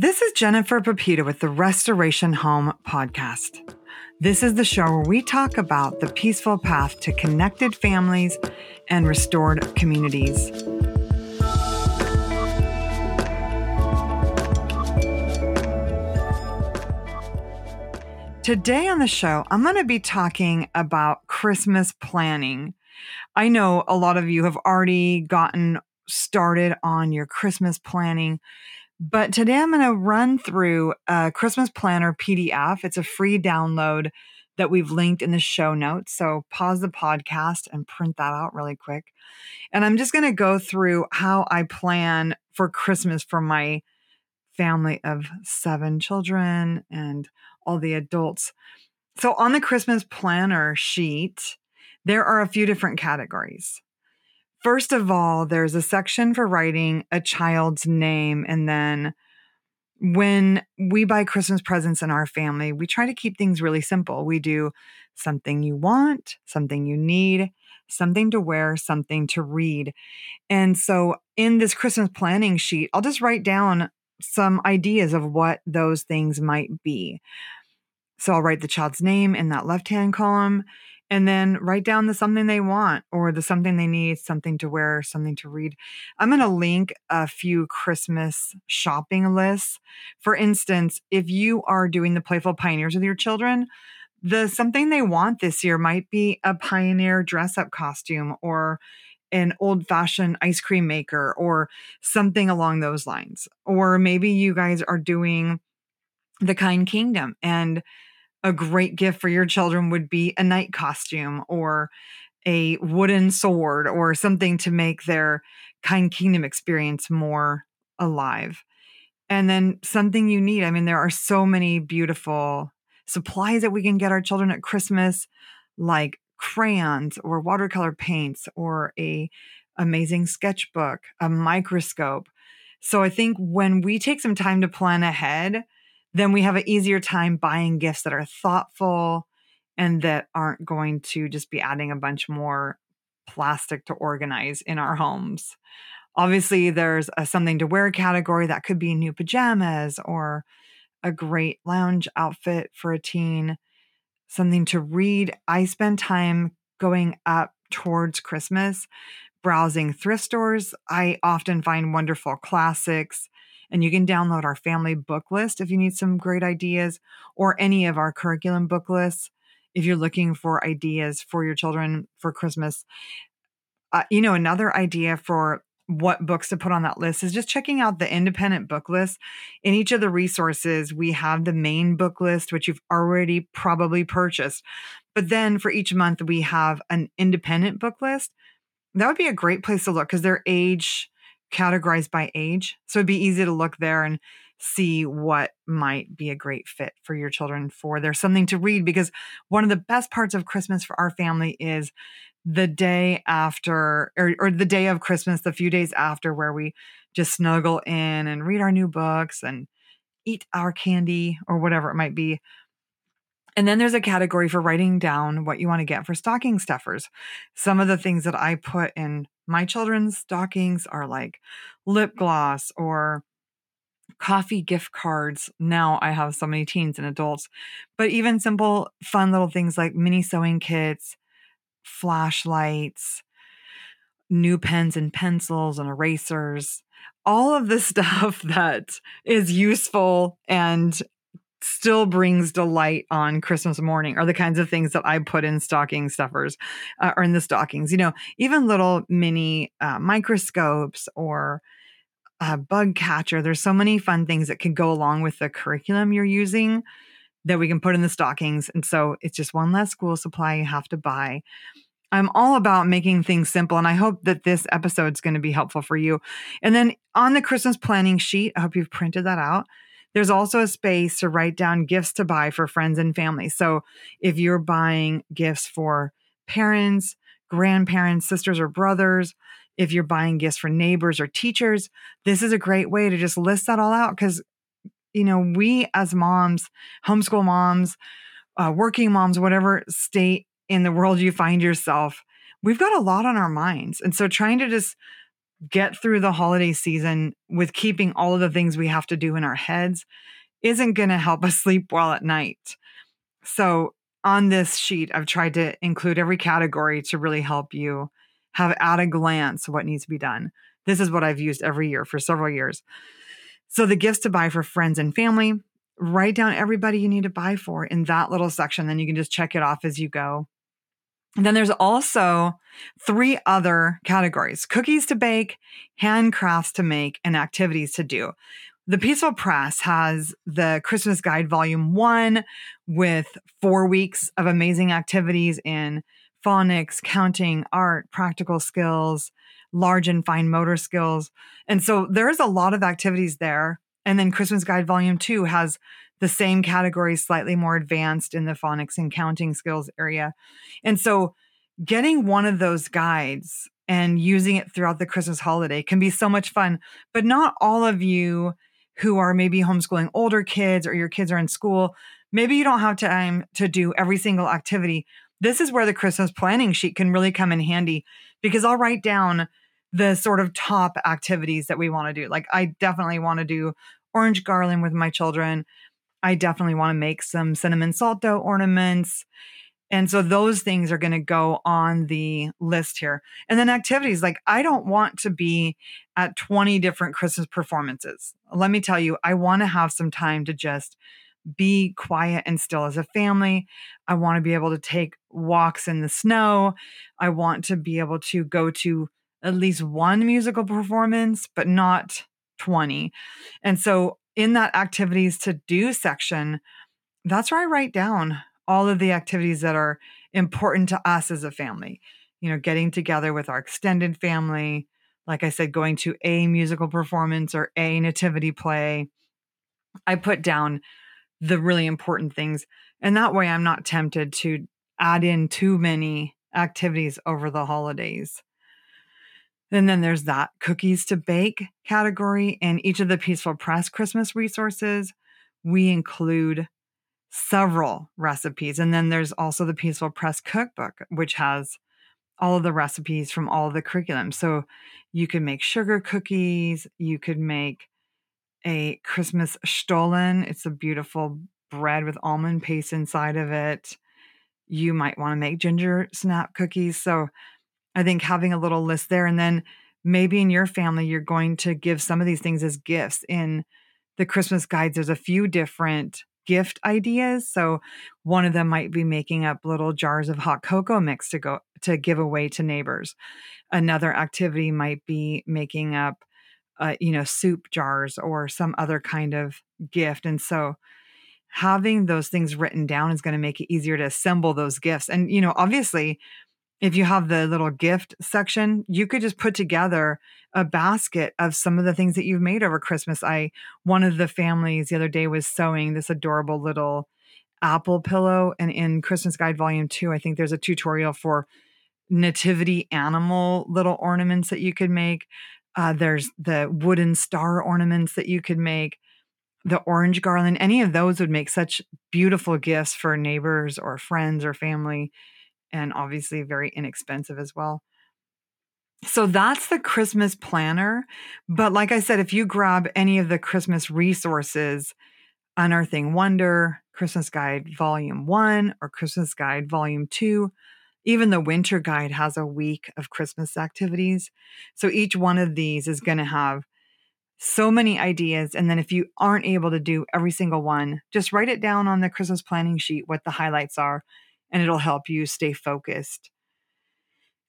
This is Jennifer Pepito with the Restoration Home Podcast. This is the show where we talk about the peaceful path to connected families and restored communities. Today on the show, I'm going to be talking about Christmas planning. I know a lot of you have already gotten started on your Christmas planning, but today I'm going to run through a Christmas planner PDF. It's a free download that we've linked in the show notes. So pause the podcast and print that out really quick. And I'm just going to go through how I plan for Christmas for my family of seven children and all the adults. So on the Christmas planner sheet, there are a few different categories. First of all, there's a section for writing a child's name. And then when we buy Christmas presents in our family, we try to keep things really simple. We do something you want, something you need, something to wear, something to read. And so in this Christmas planning sheet, I'll just write down some ideas of what those things might be. So I'll write the child's name in that left hand column and then write down the something they want or the something they need, something to wear, something to read. I'm going to link a few Christmas shopping lists. For instance, if you are doing the Playful Pioneers with your children, the something they want this year might be a pioneer dress up costume or an old fashioned ice cream maker or something along those lines. Or maybe you guys are doing the kind kingdom and a great gift for your children would be a knight costume or a wooden sword or something to make their kind kingdom experience more alive. And then something you need. I mean, there are so many beautiful supplies that we can get our children at Christmas, like crayons or watercolor paints or a amazing sketchbook, a microscope. So I think when we take some time to plan ahead, then we have an easier time buying gifts that are thoughtful and that aren't going to just be adding a bunch more plastic to organize in our homes. Obviously, there's a something to wear category that could be new pajamas or a great lounge outfit for a teen, something to read. I spend time going up towards Christmas browsing thrift stores. I often find wonderful classics and you can download our family book list if you need some great ideas or any of our curriculum book lists if you're looking for ideas for your children for Christmas. Uh, you know, another idea for what books to put on that list is just checking out the independent book list. In each of the resources, we have the main book list, which you've already probably purchased. But then for each month, we have an independent book list. That would be a great place to look because they're age categorized by age. So it'd be easy to look there and see what might be a great fit for your children for there's something to read because one of the best parts of Christmas for our family is the day after or, or the day of Christmas, the few days after where we just snuggle in and read our new books and eat our candy or whatever it might be. And then there's a category for writing down what you want to get for stocking stuffers. Some of the things that I put in my children's stockings are like lip gloss or coffee gift cards. Now I have so many teens and adults, but even simple, fun little things like mini sewing kits, flashlights, new pens and pencils and erasers, all of the stuff that is useful and still brings delight on Christmas morning are the kinds of things that I put in stocking stuffers uh, or in the stockings. You know, even little mini uh, microscopes or a bug catcher. There's so many fun things that can go along with the curriculum you're using that we can put in the stockings. And so it's just one less school supply you have to buy. I'm all about making things simple, and I hope that this episode is going to be helpful for you. And then on the Christmas planning sheet, I hope you've printed that out there's also a space to write down gifts to buy for friends and family. So if you're buying gifts for parents, grandparents, sisters, or brothers, if you're buying gifts for neighbors or teachers, this is a great way to just list that all out because, you know, we as moms, homeschool moms, uh, working moms, whatever state in the world you find yourself, we've got a lot on our minds. And so trying to just get through the holiday season with keeping all of the things we have to do in our heads isn't going to help us sleep well at night. So, on this sheet, I've tried to include every category to really help you have at a glance what needs to be done. This is what I've used every year for several years. So, the gifts to buy for friends and family, write down everybody you need to buy for in that little section. Then you can just check it off as you go. And then there's also three other categories cookies to bake, handcrafts to make, and activities to do. The Peaceful Press has the Christmas Guide Volume 1 with four weeks of amazing activities in phonics, counting, art, practical skills, large and fine motor skills. And so there's a lot of activities there. And then Christmas Guide Volume 2 has the same categories, slightly more advanced in the phonics and counting skills area. And so getting one of those guides and using it throughout the Christmas holiday can be so much fun. But not all of you who are maybe homeschooling older kids or your kids are in school, maybe you don't have time to do every single activity. This is where the Christmas planning sheet can really come in handy because I'll write down the sort of top activities that we want to do. Like, I definitely want to do orange garland with my children. I definitely want to make some cinnamon salt dough ornaments. And so those things are going to go on the list here. And then activities like I don't want to be at 20 different Christmas performances. Let me tell you, I want to have some time to just be quiet and still as a family. I want to be able to take walks in the snow. I want to be able to go to at least one musical performance, but not 20. And so in that activities to do section, that's where I write down all of the activities that are important to us as a family. You know, getting together with our extended family, like I said, going to a musical performance or a nativity play. I put down the really important things. And that way I'm not tempted to add in too many activities over the holidays. And then there's that cookies to bake category. In each of the Peaceful Press Christmas resources, we include several recipes. And then there's also the Peaceful Press cookbook, which has all of the recipes from all the curriculum. So you could make sugar cookies, you could make a Christmas Stollen. It's a beautiful bread with almond paste inside of it. You might want to make ginger snap cookies. So I think having a little list there and then maybe in your family you're going to give some of these things as gifts in the Christmas guides. There's a few different gift ideas. So one of them might be making up little jars of hot cocoa mix to go to give away to neighbors. Another activity might be making up uh, you know soup jars or some other kind of gift. And so having those things written down is going to make it easier to assemble those gifts. And you know, obviously if you have the little gift section, you could just put together a basket of some of the things that you've made over Christmas. I one of the families the other day was sewing this adorable little apple pillow and in Christmas Guide volume 2, I think there's a tutorial for nativity animal little ornaments that you could make. Uh, there's the wooden star ornaments that you could make. The orange garland, any of those would make such beautiful gifts for neighbors or friends or family and obviously very inexpensive as well. So that's the Christmas planner. But like I said, if you grab any of the Christmas resources, Unearthing Wonder, Christmas Guide Volume 1 or Christmas Guide Volume 2, even the Winter Guide has a week of Christmas activities. So each one of these is going to have so many ideas. And then if you aren't able to do every single one, just write it down on the Christmas planning sheet what the highlights are and it'll help you stay focused.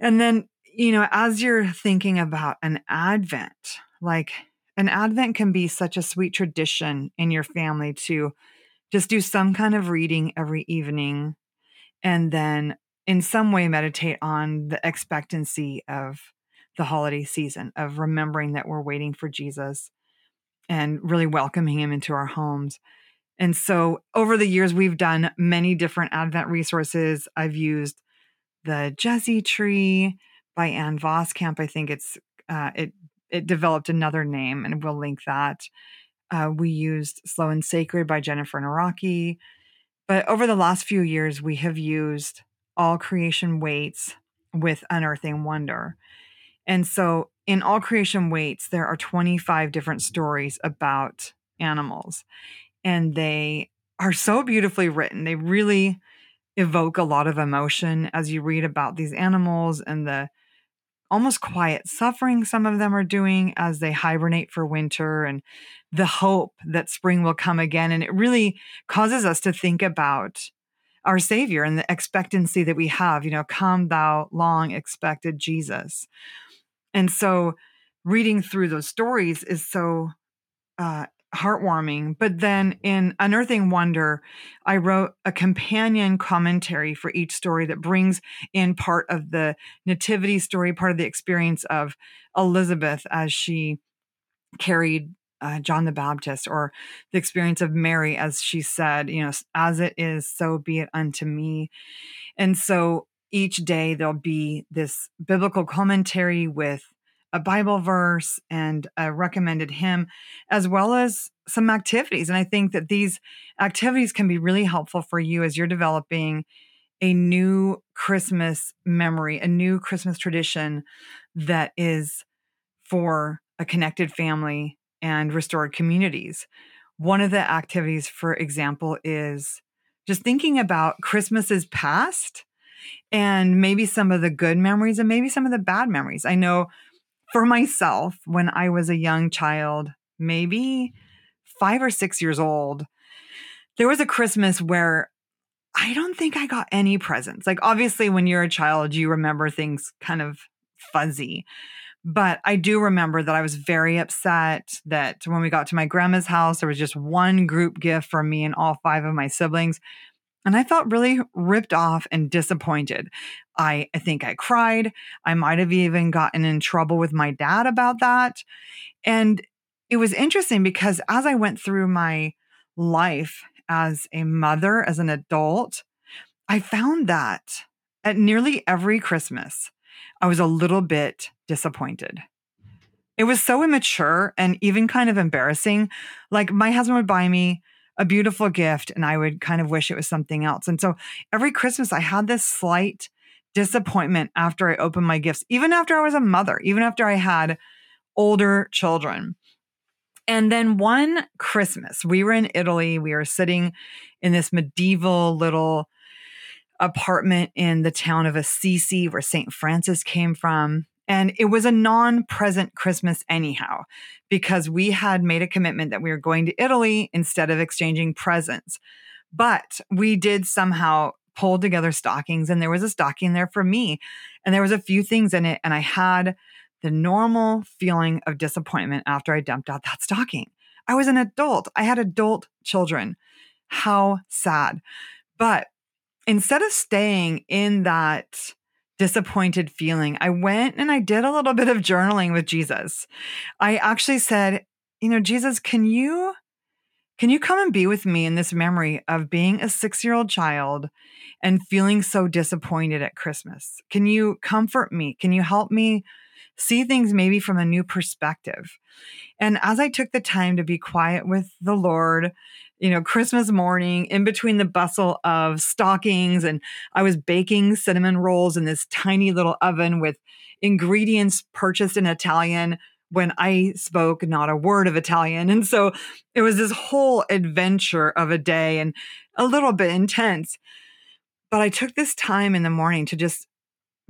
And then, you know, as you're thinking about an Advent, like an Advent can be such a sweet tradition in your family to just do some kind of reading every evening and then in some way meditate on the expectancy of the holiday season, of remembering that we're waiting for Jesus and really welcoming him into our homes. And so over the years, we've done many different Advent resources. I've used the Jesse Tree by Ann Voskamp. I think it's uh, it it developed another name, and we'll link that. Uh, we used Slow and Sacred by Jennifer Naraki. But over the last few years, we have used All Creation Waits with Unearthing Wonder. And so in All Creation Waits, there are 25 different stories about animals, and they are so beautifully written. They really evoke a lot of emotion as you read about these animals and the almost quiet suffering some of them are doing as they hibernate for winter and the hope that spring will come again. And it really causes us to think about our Savior and the expectancy that we have, you know, come thou long expected Jesus. And so reading through those stories is so uh, heartwarming. But then in Unearthing Wonder, I wrote a companion commentary for each story that brings in part of the nativity story, part of the experience of Elizabeth as she carried uh, John the Baptist, or the experience of Mary as she said, you know, as it is, so be it unto me. And so each day there'll be this biblical commentary with a Bible verse and a recommended hymn, as well as some activities. And I think that these activities can be really helpful for you as you're developing a new Christmas memory, a new Christmas tradition that is for a connected family and restored communities. One of the activities, for example, is just thinking about Christmases past and maybe some of the good memories and maybe some of the bad memories. I know for myself, when I was a young child, maybe five or six years old, there was a Christmas where I don't think I got any presents. Like, obviously, when you're a child, you remember things kind of fuzzy. But I do remember that I was very upset that when we got to my grandma's house, there was just one group gift for me and all five of my siblings. And I felt really ripped off and disappointed. I, I think I cried. I might have even gotten in trouble with my dad about that. And it was interesting because as I went through my life as a mother, as an adult, I found that at nearly every Christmas, I was a little bit disappointed. It was so immature and even kind of embarrassing. Like my husband would buy me a beautiful gift and I would kind of wish it was something else. And so every Christmas, I had this slight disappointment after I opened my gifts, even after I was a mother, even after I had older children. And then one Christmas, we were in Italy. We were sitting in this medieval little apartment in the town of Assisi, where St. Francis came from. And it was a non present Christmas, anyhow, because we had made a commitment that we were going to Italy instead of exchanging presents. But we did somehow pull together stockings, and there was a stocking there for me. And there was a few things in it. And I had the normal feeling of disappointment after I dumped out that stocking. I was an adult, I had adult children. How sad. But instead of staying in that disappointed feeling, I went and I did a little bit of journaling with Jesus. I actually said, you know, Jesus, can you can you come and be with me in this memory of being a 6-year-old child and feeling so disappointed at Christmas? Can you comfort me? Can you help me see things maybe from a new perspective? And as I took the time to be quiet with the Lord you know, Christmas morning in between the bustle of stockings. And I was baking cinnamon rolls in this tiny little oven with ingredients purchased in Italian when I spoke not a word of Italian. And so it was this whole adventure of a day and a little bit intense. But I took this time in the morning to just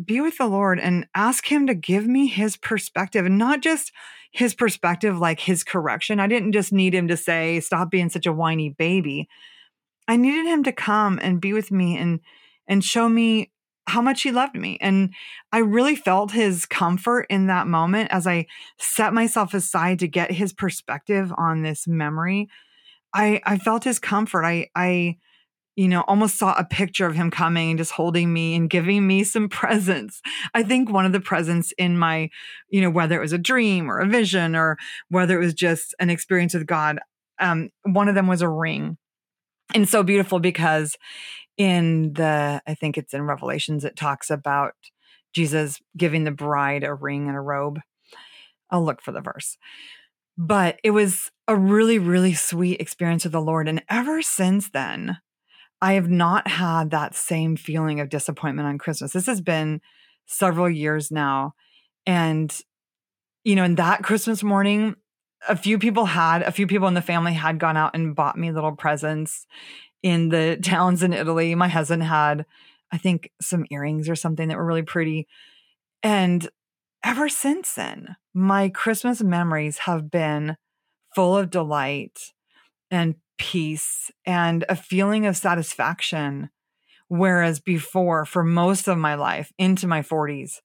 be with the Lord and ask Him to give me His perspective and not just his perspective, like his correction. I didn't just need him to say, stop being such a whiny baby. I needed him to come and be with me and and show me how much he loved me. And I really felt his comfort in that moment as I set myself aside to get his perspective on this memory. I I felt his comfort. I I you know, almost saw a picture of him coming and just holding me and giving me some presents. I think one of the presents in my, you know, whether it was a dream or a vision or whether it was just an experience with God, um, one of them was a ring. And so beautiful because in the, I think it's in Revelations, it talks about Jesus giving the bride a ring and a robe. I'll look for the verse. But it was a really, really sweet experience with the Lord. And ever since then, I have not had that same feeling of disappointment on Christmas. This has been several years now. And, you know, in that Christmas morning, a few people had, a few people in the family had gone out and bought me little presents in the towns in Italy. My husband had, I think, some earrings or something that were really pretty. And ever since then, my Christmas memories have been full of delight and peace and a feeling of satisfaction. Whereas before, for most of my life, into my 40s,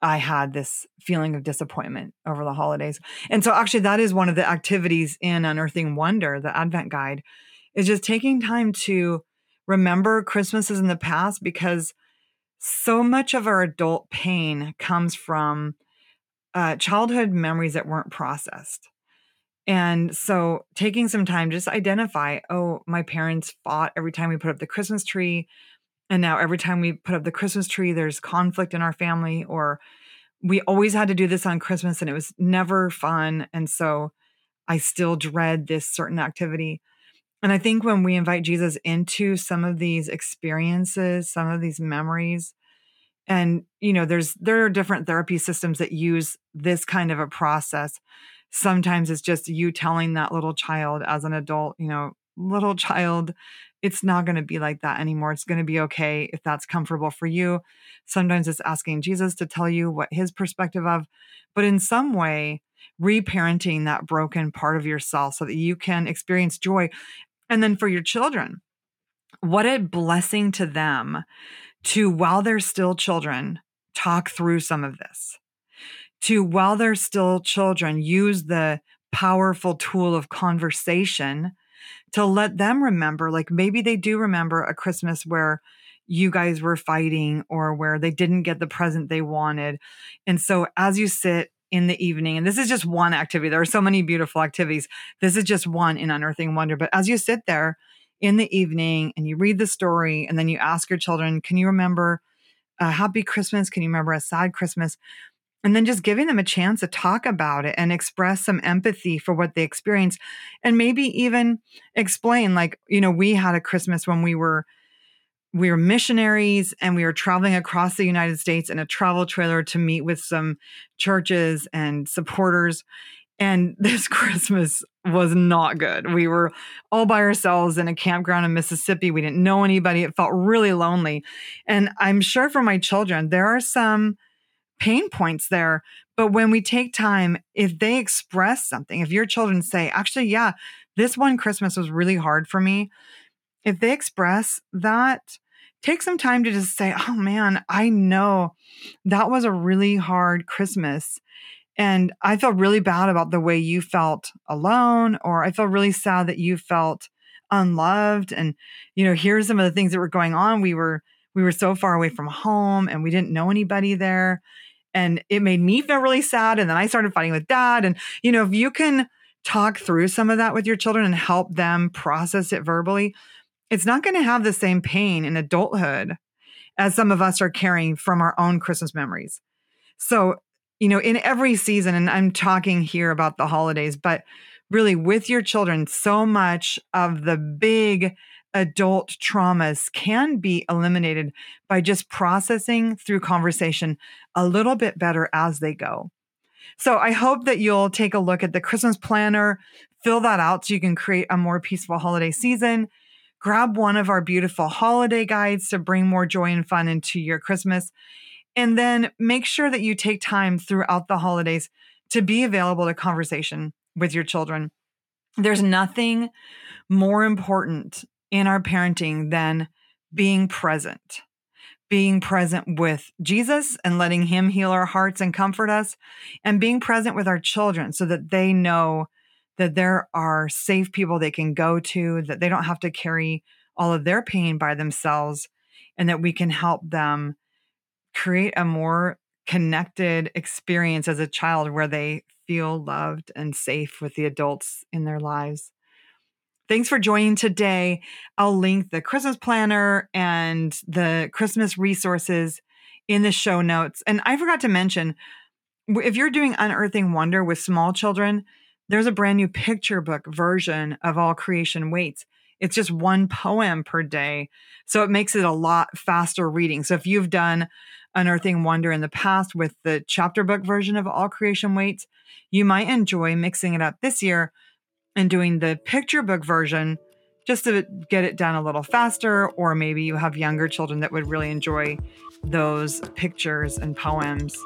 I had this feeling of disappointment over the holidays. And so, actually, that is one of the activities in Unearthing Wonder, the Advent Guide, is just taking time to remember Christmases in the past because so much of our adult pain comes from uh, childhood memories that weren't processed. And so taking some time just identify, oh, my parents fought every time we put up the Christmas tree. And now every time we put up the Christmas tree, there's conflict in our family, or we always had to do this on Christmas and it was never fun. And so I still dread this certain activity. And I think when we invite Jesus into some of these experiences, some of these memories, and you know, there's there are different therapy systems that use this kind of a process. Sometimes it's just you telling that little child as an adult, you know, little child, it's not going to be like that anymore. It's going to be okay if that's comfortable for you. Sometimes it's asking Jesus to tell you what his perspective of, but in some way, reparenting that broken part of yourself so that you can experience joy. And then for your children, what a blessing to them to, while they're still children, talk through some of this. To, while they're still children, use the powerful tool of conversation to let them remember, like maybe they do remember a Christmas where you guys were fighting or where they didn't get the present they wanted. And so as you sit in the evening, and this is just one activity, there are so many beautiful activities. This is just one in Unearthing Wonder. But as you sit there in the evening and you read the story, and then you ask your children, Can you remember a happy Christmas? Can you remember a sad Christmas? And then just giving them a chance to talk about it and express some empathy for what they experienced and maybe even explain like you know we had a christmas when we were we were missionaries and we were traveling across the united states in a travel trailer to meet with some churches and supporters and this christmas was not good. We were all by ourselves in a campground in mississippi. We didn't know anybody. It felt really lonely. And i'm sure for my children there are some pain points there. But when we take time, if they express something, if your children say, actually, yeah, this one Christmas was really hard for me, if they express that, take some time to just say, oh man, I know that was a really hard Christmas. And I feel really bad about the way you felt alone, or I feel really sad that you felt unloved. And, you know, here's some of the things that were going on. We were, we were so far away from home and we didn't know anybody there. And it made me feel really sad. And then i started fighting with dad. And you know if you can talk through some of that with your children and help them process it verbally it's not going to have the same pain in adulthood as some of us are carrying from our own christmas memories. So you know in every season and i'm talking here about the holidays but really with your children so much of the big adult traumas can be eliminated by just processing through conversation a little bit better as they go. So I hope that you'll take a look at the Christmas planner, fill that out so you can create a more peaceful holiday season. Grab one of our beautiful holiday guides to bring more joy and fun into your Christmas. And then make sure that you take time throughout the holidays to be available to conversation with your children. There's nothing more important in our parenting than being present, being present with Jesus and letting Him heal our hearts and comfort us, and being present with our children so that they know that there are safe people they can go to, that they don't have to carry all of their pain by themselves, and that we can help them create a more connected experience as a child where they feel loved and safe with the adults in their lives. Thanks for joining today. I'll link the Christmas planner and the Christmas resources in the show notes. And I forgot to mention if you're doing Unearthing Wonder with small children, there's a brand new picture book version of All Creation Waits. it's just one poem per day. So it makes it a lot faster reading. So if you've done Unearthing Wonder in the past with the chapter book version of All Creation Waits, you might enjoy mixing it up this year and doing the picture book version just to get it done a little faster. Or maybe you have younger children that would really enjoy those pictures and poems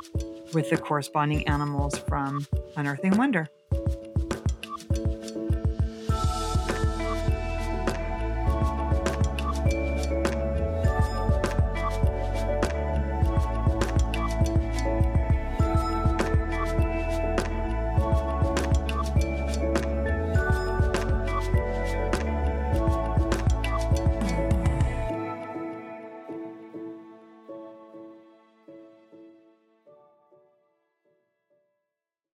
with the corresponding animals from Unearthing Wonder.